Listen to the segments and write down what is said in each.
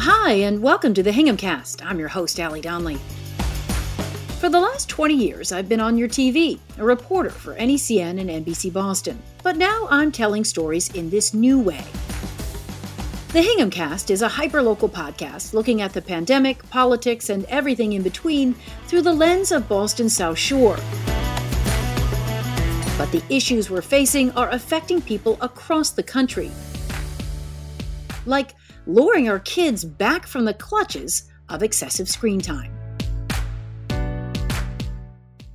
Hi, and welcome to the Hingham Cast. I'm your host, Ally Donnelly. For the last 20 years, I've been on your TV, a reporter for NECN and NBC Boston. But now I'm telling stories in this new way. The Hingham Cast is a hyperlocal podcast looking at the pandemic, politics, and everything in between through the lens of Boston's South Shore. But the issues we're facing are affecting people across the country. Like luring our kids back from the clutches of excessive screen time.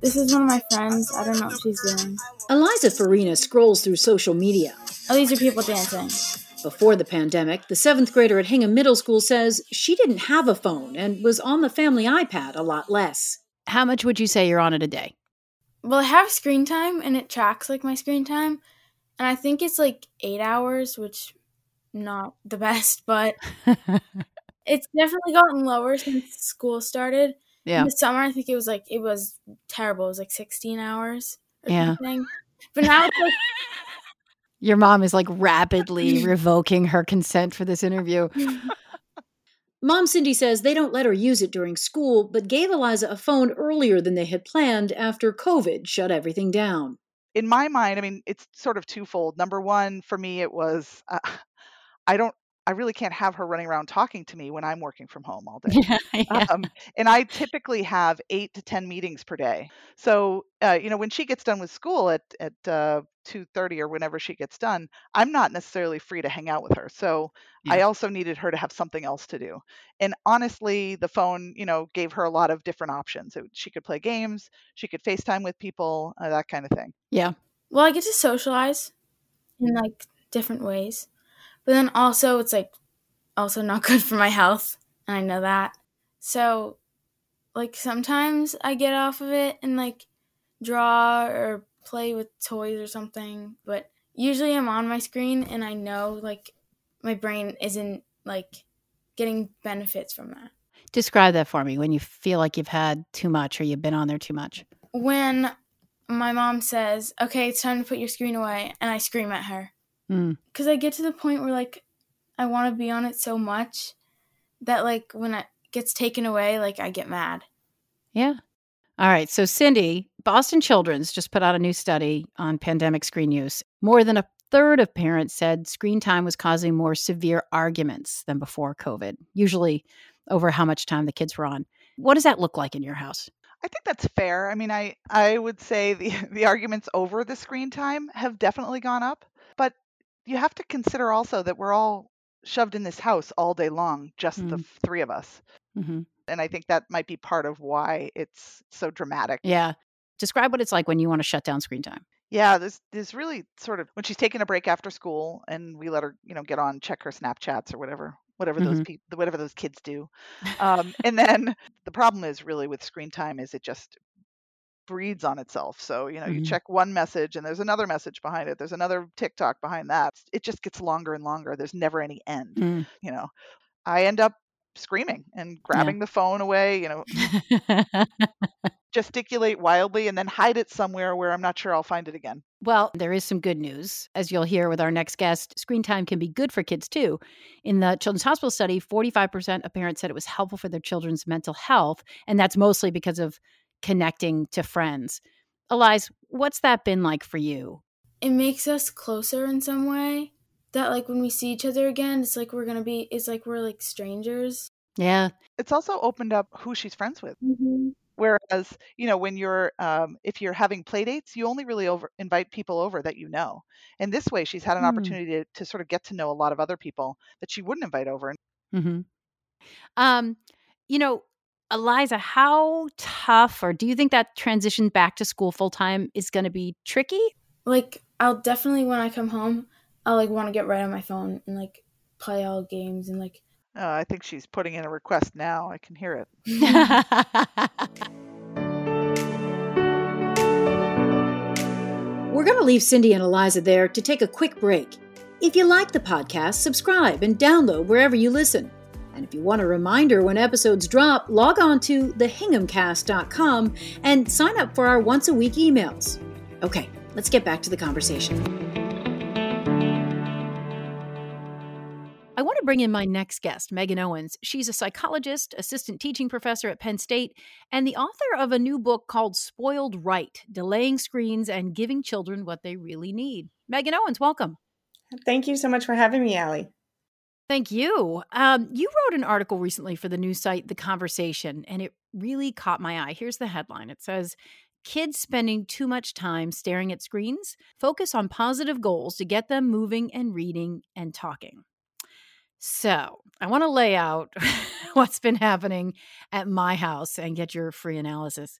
This is one of my friends. I don't know what she's doing. Eliza Farina scrolls through social media. Oh, these are people dancing. Before the pandemic, the seventh grader at Hingham Middle School says she didn't have a phone and was on the family iPad a lot less. How much would you say you're on it a day? Well, I have screen time and it tracks like my screen time. And I think it's like eight hours, which not the best, but it's definitely gotten lower since school started. Yeah. In the summer, I think it was like it was terrible. It was like 16 hours. Or Yeah. Something. But now it's like Your mom is like rapidly revoking her consent for this interview. Mom Cindy says they don't let her use it during school, but gave Eliza a phone earlier than they had planned after COVID shut everything down. in my mind, I mean, it's sort of twofold. Number one, for me, it was uh, I don't, I really can't have her running around talking to me when I'm working from home all day. Um, and I typically have eight to ten meetings per day. So, uh, you know, when she gets done with school at at uh, two thirty or whenever she gets done, I'm not necessarily free to hang out with her. So, I also needed her to have something else to do. And honestly, the phone, you know, gave her a lot of different options. It, she could play games, she could FaceTime with people, uh, that kind of thing. yeah. well, I get to socialize in like different ways. But then also it's like also not good for my health, and I know that. So like sometimes I get off of it and like draw or play with toys or something, but usually I'm on my screen and I know like my brain isn't like getting benefits from that. Describe that for me when you feel like you've had too much or you've been on there too much. When my mom says, "Okay, it's time to put your screen away," and I scream at her. Mm. because I get to the point where like I want to be on it so much that like when it gets taken away, like I get mad. Yeah. All right. So, Cindy, Boston Children's just put out a new study on pandemic screen use. More than a third of parents said screen time was causing more severe arguments than before COVID, usually over how much time the kids were on. What does that look like in your house? I think that's fair. I mean, I I would say the the arguments over the screen time have definitely gone up, but you have to consider also that we're all shoved in this house all day long, just the Mm. three of us. hmm And I think that might be part of why it's so dramatic. Yeah. Describe what it's like when you want to shut down screen time. Yeah, there's there's really sort of when she's taking a break after school and we let her, you know, get on check her Snapchats or whatever, whatever those Mhm. people, whatever those kids do. Um, and then the problem is really with screen time is it just breeds on itself. So, you know, you Mhm. check one message and there's another message behind it. There's another TikTok behind that. It just gets longer and longer. There's never any end, Mm. you know. I end up screaming and grabbing the phone away, you know, gesticulate wildly and then hide it somewhere where I'm not sure I'll find it again. Well, there is some good news. As you'll hear with our next guest, screen time can be good for kids too. In the Children's Hospital study, 45% of parents said it was helpful for their children's mental health, and that's mostly because of connecting to friends. Eliza, what's that been like for you? It makes us closer in some way. That like when we see each other again, it's like we're gonna be. It's like we're like strangers. Yeah. It's also opened up who she's friends with. Mm-hmm. Whereas, you know, when you're um, if you're having play dates, you only really over invite people over that you know. And this way, she's had an Hmm. opportunity to, to sort of get to know a lot of other people that she wouldn't invite over. And hmm Um, you know, Eliza, how tough, or do you think that transition back to school full time is going to be tricky? Like I'll definitely when I come home, I'll like want to get right on my phone and like play all games and like. Oh, I think she's putting in a request now. I can hear it. We're going to leave Cindy and Eliza there to take a quick break. If you like the podcast, subscribe and download wherever you listen. And if you want a reminder when episodes drop, log on to thehinghamcast.com and sign up for our once a week emails. Okay, let's get back to the conversation. I want to bring in my next guest, Meghan Owenz. She's a psychologist, assistant teaching professor at Penn State, and the author of a new book called Spoiled Right Delaying Screens and Giving Children What They Really Need. Meghan Owenz, welcome. Thank you so much for having me, Ally. Thank you. Um, you wrote an article recently for the news site The Conversation, and it really caught my eye. Here's the headline it says, Kids spending too much time staring at screens, focus on positive goals to get them moving and reading and talking. So, I want to lay out what's been happening at my house and get your free analysis.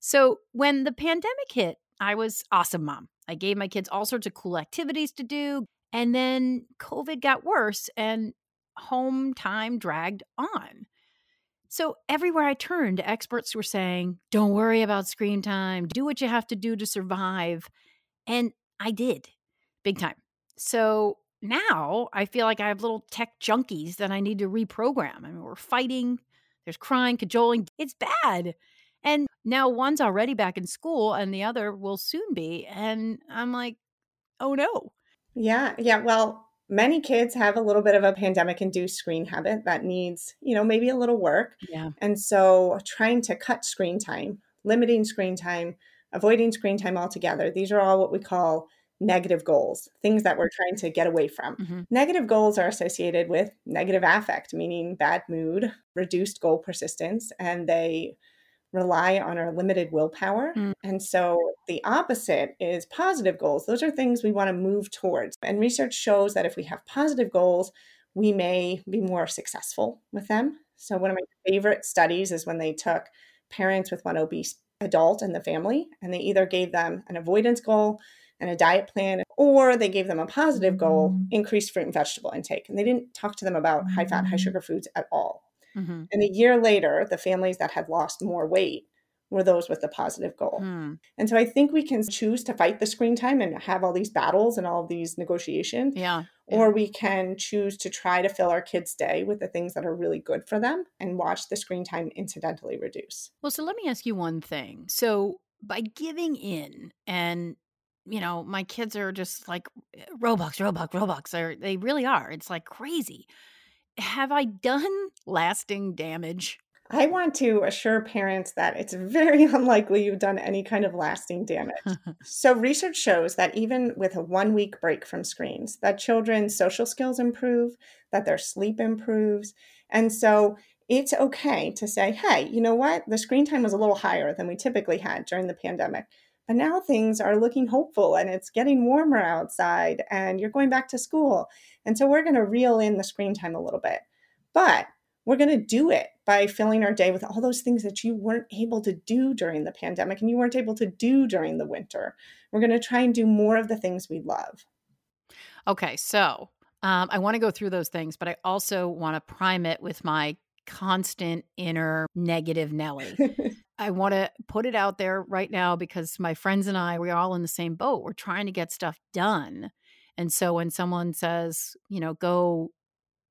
So, when the pandemic hit, I was awesome mom. I gave my kids all sorts of cool activities to do. And then COVID got worse and home time dragged on. So everywhere I turned, experts were saying, don't worry about screen time, do what you have to do to survive. And I did big time. So now I feel like I have little tech junkies that I need to reprogram. I mean, we're fighting, there's crying, cajoling. It's bad. And now one's already back in school and the other will soon be. And I'm like, oh no. Yeah. Yeah. Well, many kids have a little bit of a pandemic induced screen habit that needs, you know, maybe a little work. Yeah. And so trying to cut screen time, limiting screen time, avoiding screen time altogether, these are all what we call negative goals, things that we're trying to get away from. Mm-hmm. Negative goals are associated with negative affect, meaning bad mood, reduced goal persistence, and they rely on our limited willpower. Mm. And so the opposite is positive goals. Those are things we want to move towards. And research shows that if we have positive goals, we may be more successful with them. So one of my favorite studies is when they took parents with one obese adult in the family and they either gave them an avoidance goal and a diet plan or they gave them a positive goal, mm. increased fruit and vegetable intake. And they didn't talk to them about high fat, high mm. sugar foods at all. Mm-hmm. And a year later, the families that had lost more weight were those with the positive goal. Hmm. And so I think we can choose to fight the screen time and have all these battles and all these negotiations. Yeah. Or we can choose to try to fill our kids' day with the things that are really good for them and watch the screen time incidentally reduce. Well, so let me ask you one thing. So by giving in and you know, my kids are just like Roblox, Roblox, Roblox. They're, they really are. It's like crazy have I done lasting damage? I want to assure parents that it's very unlikely you've done any kind of lasting damage. so research shows that even with a 1 week break from screens, that children's social skills improve, that their sleep improves. And so it's okay to say, "Hey, you know what? The screen time was a little higher than we typically had during the pandemic." But now things are looking hopeful and it's getting warmer outside and you're going back to school. And so we're going to reel in the screen time a little bit. But we're going to do it by filling our day with all those things that you weren't able to do during the pandemic and you weren't able to do during the winter. We're going to try and do more of the things we love. Okay, so um, I want to go through those things, but I also want to prime it with my constant inner negative Nelly. I want to put it out there right now because my friends and I, we're all in the same boat. We're trying to get stuff done. And so when someone says, you know, go,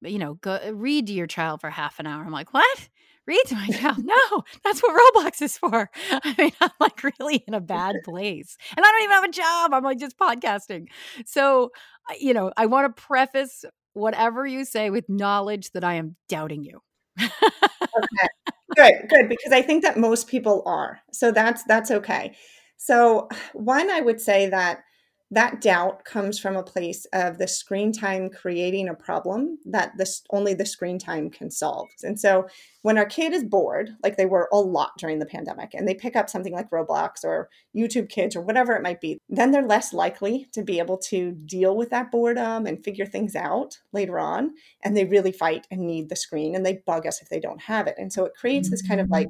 you know, go uh, read to your child for half an hour, I'm like, what? Read to my child? No, that's what Roblox is for. I mean, I'm like really in a bad place. And I don't even have a job. I'm like just podcasting. So, you know, I want to preface whatever you say with knowledge that I am doubting you. Okay. Good good because i think that most people are so that's that's okay. So one i would say that that doubt comes from a place of the screen time creating a problem that this only the screen time can solve. And so when our kid is bored, like they were a lot during the pandemic, and they pick up something like Roblox or YouTube Kids or whatever it might be, then they're less likely to be able to deal with that boredom and figure things out later on. And they really fight and need the screen and they bug us if they don't have it. And so it creates this kind of mm-hmm. like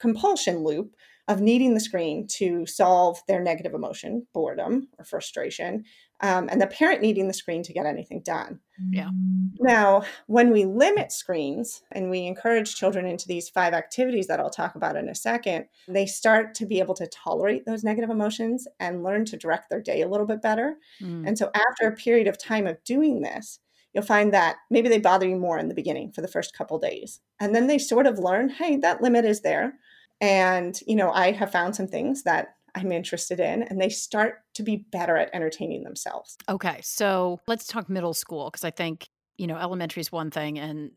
compulsion loop of needing the screen to solve their negative emotion, boredom or frustration, um, and the parent needing the screen to get anything done. Yeah. Now, when we limit screens and we encourage children into these five activities that I'll talk about in a second, they start to be able to tolerate those negative emotions and learn to direct their day a little bit better. Mm. And so, after a period of time of doing this, you'll find that maybe they bother you more in the beginning for the first couple days. And then they sort of learn, hey, that limit is there. And, you know, I have found some things that I'm interested in, and they start to be better at entertaining themselves. Okay. So let's talk middle school because I think you know, elementary is one thing and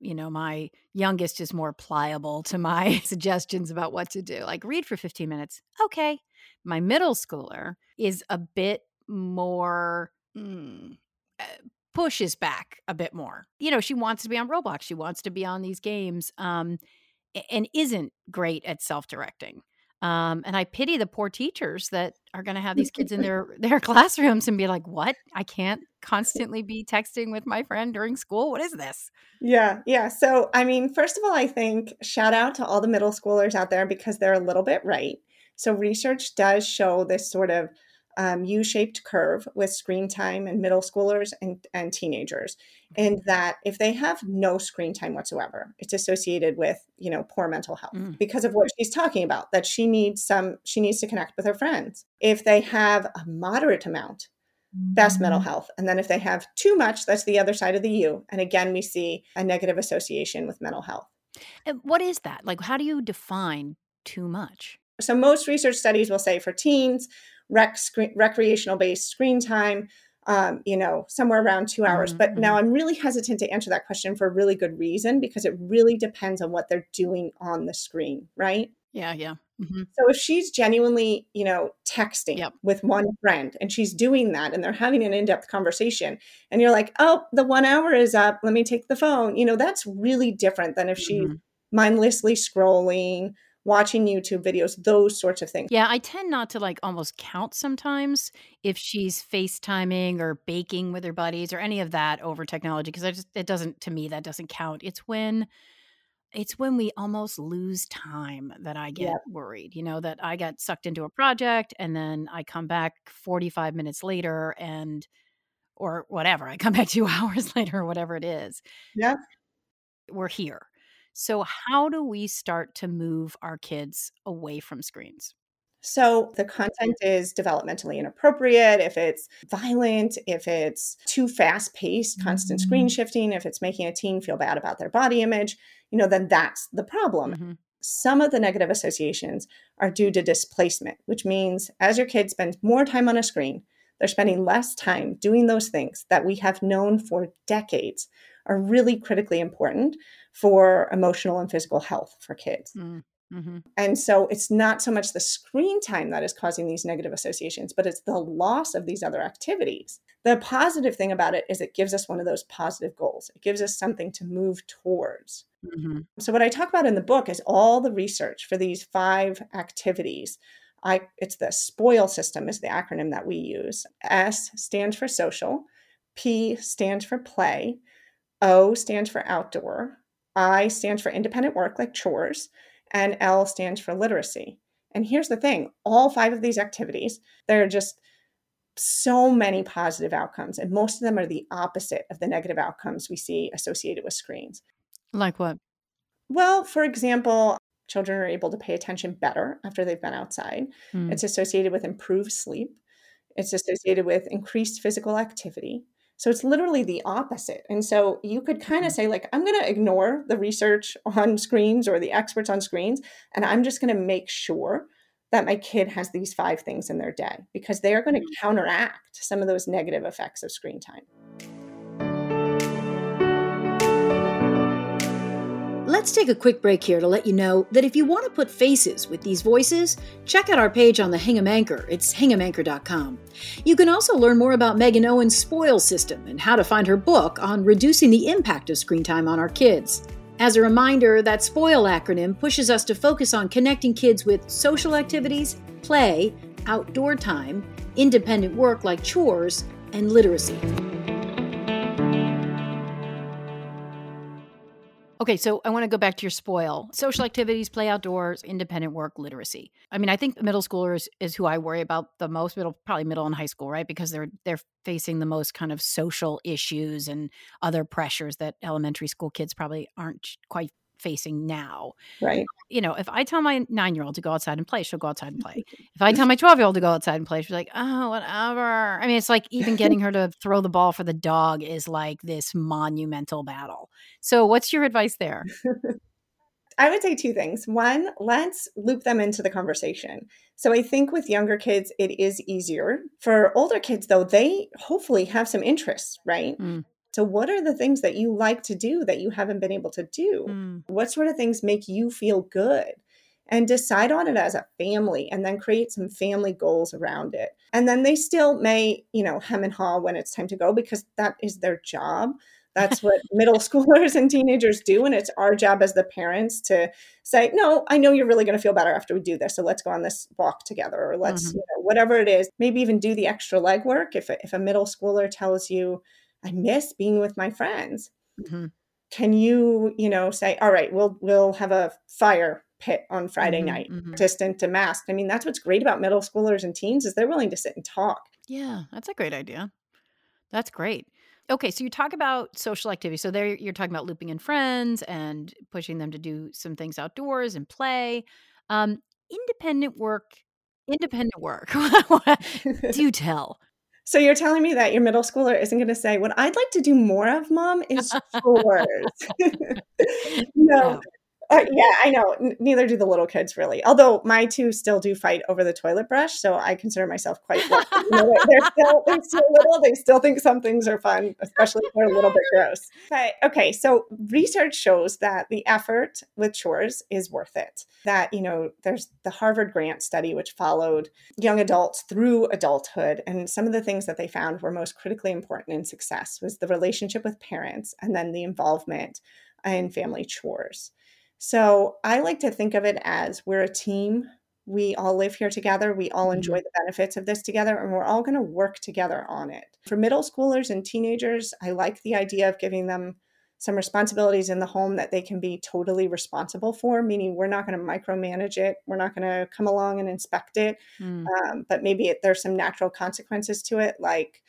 you know, my youngest is more pliable to my suggestions about what to do. Like read for 15 minutes. Okay. My middle schooler is a bit more mm, uh, pushes back a bit more. You know, she wants to be on Roblox, she wants to be on these games um and isn't great at self-directing. Um, and I pity the poor teachers that are going to have these kids in their their classrooms and be like, "What? I can't constantly be texting with my friend during school. What is this?" Yeah, yeah. So, I mean, first of all, I think shout out to all the middle schoolers out there because they're a little bit right. So, research does show this sort of um, U-shaped curve with screen time in middle schoolers and, and teenagers, and that if they have no screen time whatsoever, it's associated with you know poor mental health mm. because of what she's talking about. That she needs some, she needs to connect with her friends. If they have a moderate amount, best mental mm-hmm. health, and then if they have too much, that's the other side of the U. And again, we see a negative association with mental health. And what is that? Like, how do you define too much? So most research studies will say for teens rec- screen, recreational based screen time, um, you know, somewhere around two hours. Mm-hmm. But now mm-hmm. I'm really hesitant to answer that question for a really good reason because it really depends on what they're doing on the screen, right? Yeah, yeah. Mm-hmm. So if she's genuinely, you know, texting yep. with one friend and she's doing that and they're having an in-depth conversation and you're like, "Oh, the 1 hour is up. Let me take the phone." You know, that's really different than if she's mm-hmm. mindlessly scrolling watching YouTube videos, those sorts of things. Yeah, I tend not to like almost count sometimes if she's FaceTiming or baking with her buddies or any of that over technology because I just it doesn't to me that doesn't count. It's when it's when we almost lose time that I get worried, you know, that I get sucked into a project and then I come back 45 minutes later and or whatever. I come back 2 hours later or whatever it is. Yeah. We're here so, how do we start to move our kids away from screens? So, the content is developmentally inappropriate, if it's violent, if it's too fast paced, constant screen mm-hmm. shifting, if it's making a teen feel bad about their body image, you know, then that's the problem. Mm-hmm. Some of the negative associations are due to displacement, which means as your kid spends more time on a screen, they're spending less time doing those things that we have known for decades are really critically important for emotional and physical health for kids. Mm. hmm And so it's not so much the screen time that is causing these negative associations, but it's the loss of these other activities. The positive thing about it is it gives us one of those positive goals. It gives us something to move towards. Mm-hmm. So what I talk about in the book is all the research for these five activities. I it's the SPOIL system is the acronym that we use. S stands for social, P stands for play, O stands for outdoor, I stands for independent work like chores, and L stands for literacy. And here's the thing all five of these activities, there are just so many positive outcomes, and most of them are the opposite of the negative outcomes we see associated with screens. Like what? Well, for example, children are able to pay attention better after they've been outside. Mm. It's associated with improved sleep. It's associated with increased physical activity. So it's literally the opposite. And so you could kind of mm-hmm. say, like, I'm going to ignore the research on screens or the experts on screens, and I'm just going to make sure that my kid has these five things in their day because they are going to mm-hmm. counteract some of those negative effects of screen time. Let's take a quick break here to let you know that if you want to put faces with these voices, check out our page on the Hingham Anchor. It's hinghamanchor.com. You can also learn more about Meghan Owenz's SPOIL system and how to find her book on reducing the impact of screen time on our kids. As a reminder, that SPOIL acronym pushes us to focus on connecting kids with social activities, play, outdoor time, independent work like chores, and literacy. Okay, so I want to go back to your spoil. Social activities, play outdoors, independent work, literacy. I mean, I think middle schoolers is who I worry about the most, middle probably middle and high school, right? Because they're they're facing the most kind of social issues and other pressures that elementary school kids probably aren't quite facing now. Right. You know, if I tell my nine year old to go outside and play, she'll go outside and play. if I tell my 12 year old to go outside and play, she's like, oh, whatever. I mean, it's like even getting her to throw the ball for the dog is like this monumental battle. So, what's your advice there? I would say two things. One, let's loop them into the conversation. So I think with younger kids, it is easier. For older kids, though, they hopefully have some interests, right? Mm So, what are the things that you like to do that you haven't been able to do? Mm. What sort of things make you feel good? And decide on it as a family and then create some family goals around it. And then they still may, you know, hem and haw when it's time to go because that is their job. That's what middle schoolers and teenagers do. And it's our job as the parents to say, no, I know you're really going to feel better after we do this. So let's go on this walk together or let's, mm-hmm. you know, whatever it is, maybe even do the extra legwork. If, if a middle schooler tells you, I miss being with my friends. Mm-hmm. Can you, you know, say, all right, we'll we'll have a fire pit on Friday mm-hmm, night, mm-hmm. distant to mask. I mean, that's what's great about middle schoolers and teens is they're willing to sit and talk. Yeah, that's a great idea. That's great. Okay, so you talk about social activity. So there you're talking about looping in friends and pushing them to do some things outdoors and play. Um, independent work, independent work. do tell. So you're telling me that your middle schooler isn't going to say, "What I'd like to do more of, mom, is chores." no, uh, yeah, I know. N- neither do the little kids really. Although my two still do fight over the toilet brush, so I consider myself quite. You know, they're still they're still little. They still think some things are fun, especially if they're a little bit gross. But okay, so research shows that the effort with chores is worth it. That you know, there's the Harvard Grant study which followed young adults through adulthood, and some of the things that they found were most critically important in success was the relationship with parents, and then the involvement in family chores. So I like to think of it as we're a team. We all live here together. We all enjoy mm-hmm. the benefits of this together, and we're all going to work together on it. For middle schoolers and teenagers, I like the idea of giving them some responsibilities in the home that they can be totally responsible for, meaning we're not going to micromanage it. We're not going to come along and inspect it. Mm. Um, but maybe it, there's some natural consequences to it, like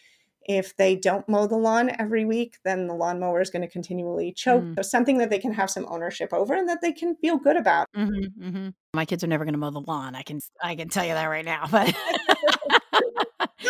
if they don't mow the lawn every week, then the lawnmower is going to continually choke. Mm. So something that they can have some ownership over and that they can feel good about. Mm-hmm, mm-hmm. My kids are never going to mow the lawn. I can I can tell you that right now. But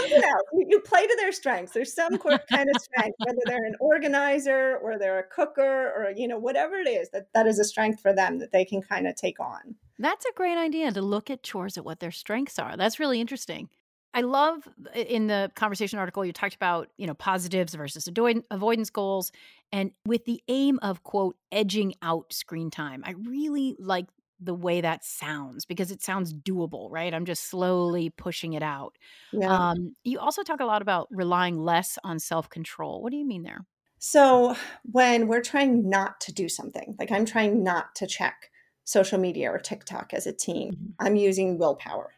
something else. You play to their strengths. There's some kind of strength, whether they're an organizer or they're a cooker or you know whatever it is that that is a strength for them that they can kind of take on. That's a great idea to look at chores at what their strengths are. That's really interesting. I love in the conversation article you talked about, you know, positives versus avoidance goals and with the aim of quote edging out screen time. I really like the way that sounds because it sounds doable, right? I'm just slowly pushing it out. Yeah. Um, you also talk a lot about relying less on self control. What do you mean there? So, when we're trying not to do something, like I'm trying not to check social media or TikTok as a teen, mm-hmm. I'm using willpower.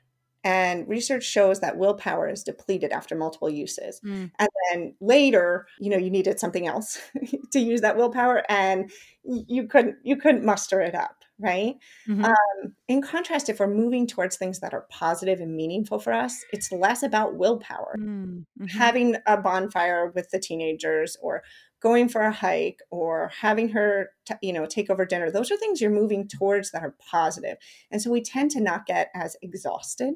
And research shows that willpower is depleted after multiple uses. Mm. And then later, you know, you needed something else to use that willpower and you couldn't you couldn't muster it up, right? Mm-hmm. Um, in contrast, if we're moving towards things that are positive and meaningful for us, it's less about willpower. Mm, mm-hmm. Having a bonfire with the teenagers or going for a hike or having her t- you know take over dinner those are things you're moving towards that are positive and so we tend to not get as exhausted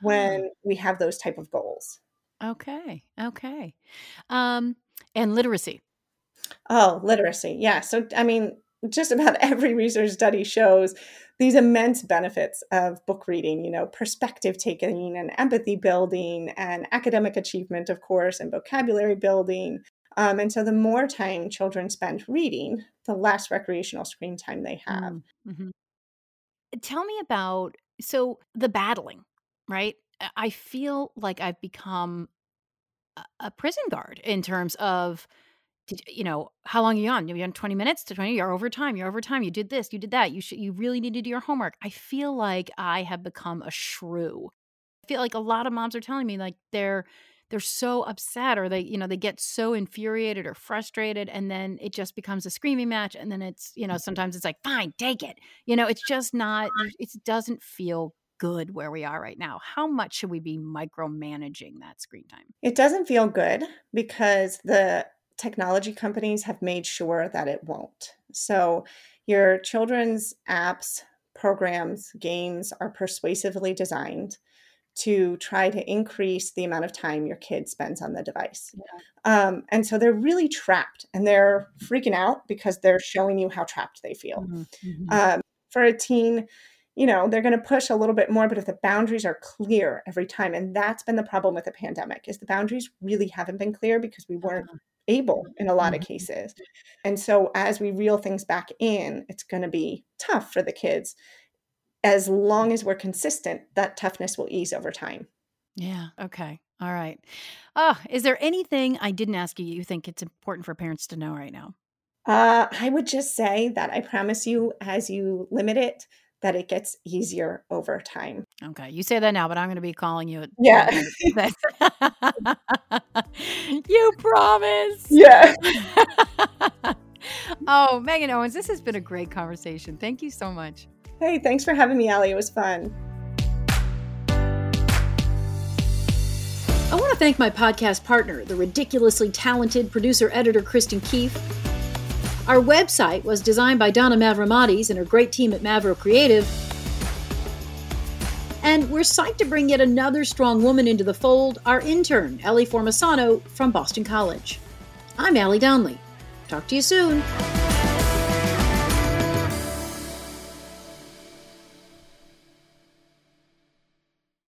when we have those type of goals. Okay. Okay. Um, and literacy. Oh, literacy. Yeah. So, I mean, just about every research study shows these immense benefits of book reading, you know, perspective taking and empathy building and academic achievement, of course, and vocabulary building. Um, and so the more time children spend reading, the less recreational screen time they have. Mm, mm-hmm. Tell me about so the battling right? I feel like I've become a, prison guard in terms of did, you know how long are you on? You're on 20 minutes to 20 you're over time you're over time you did this you did that you should you really need to do your homework. I feel like i have become a shrew. I feel like a lot of moms are telling me like they're they're so upset or they you know they get so infuriated or frustrated and then it just becomes a screaming match and then it's you know sometimes it's like fine take it. You know it's just not it doesn't feel good where we are right now. How much should we be micromanaging that screen time? It doesn't feel good because the technology companies have made sure that it won't. So your children's apps, programs, games are persuasively designed to try to increase the amount of time your kid spends on the device. Yeah. Um, and so they're really trapped and they're freaking out because they're showing you how trapped they feel. Mm-hmm. mm-hmm. Um, for a teen, you know they're going to push a little bit more but if the boundaries are clear every time and that's been the problem with the pandemic is the boundaries really haven't been clear because we weren't uh-huh. able in a lot of mm-hmm. cases. And so as we reel things back in, it's going to be tough for the kids. As long as we're consistent, that toughness will ease over time. Yeah. Okay. All right. Oh, is there anything I didn't ask you you think it's important for parents to know right now? Uh, I would just say that I promise you, as you limit it, that it gets easier over time. Okay, you say that now, but I'm going to be calling you. Yeah. you promise. Yeah. oh, Meghan Owenz, this has been a great conversation. Thank you so much. Hey, thanks for having me, Ally. It was fun. I want to thank my podcast partner, the ridiculously talented producer editor Kristen Keefe our website was designed by Donna Mavrommatis and her great team at Mavro Creative. And we're psyched to bring yet another strong woman into the fold, our intern, Ellie Formasano from Boston College. I'm Ally Donnelly. Talk to you soon.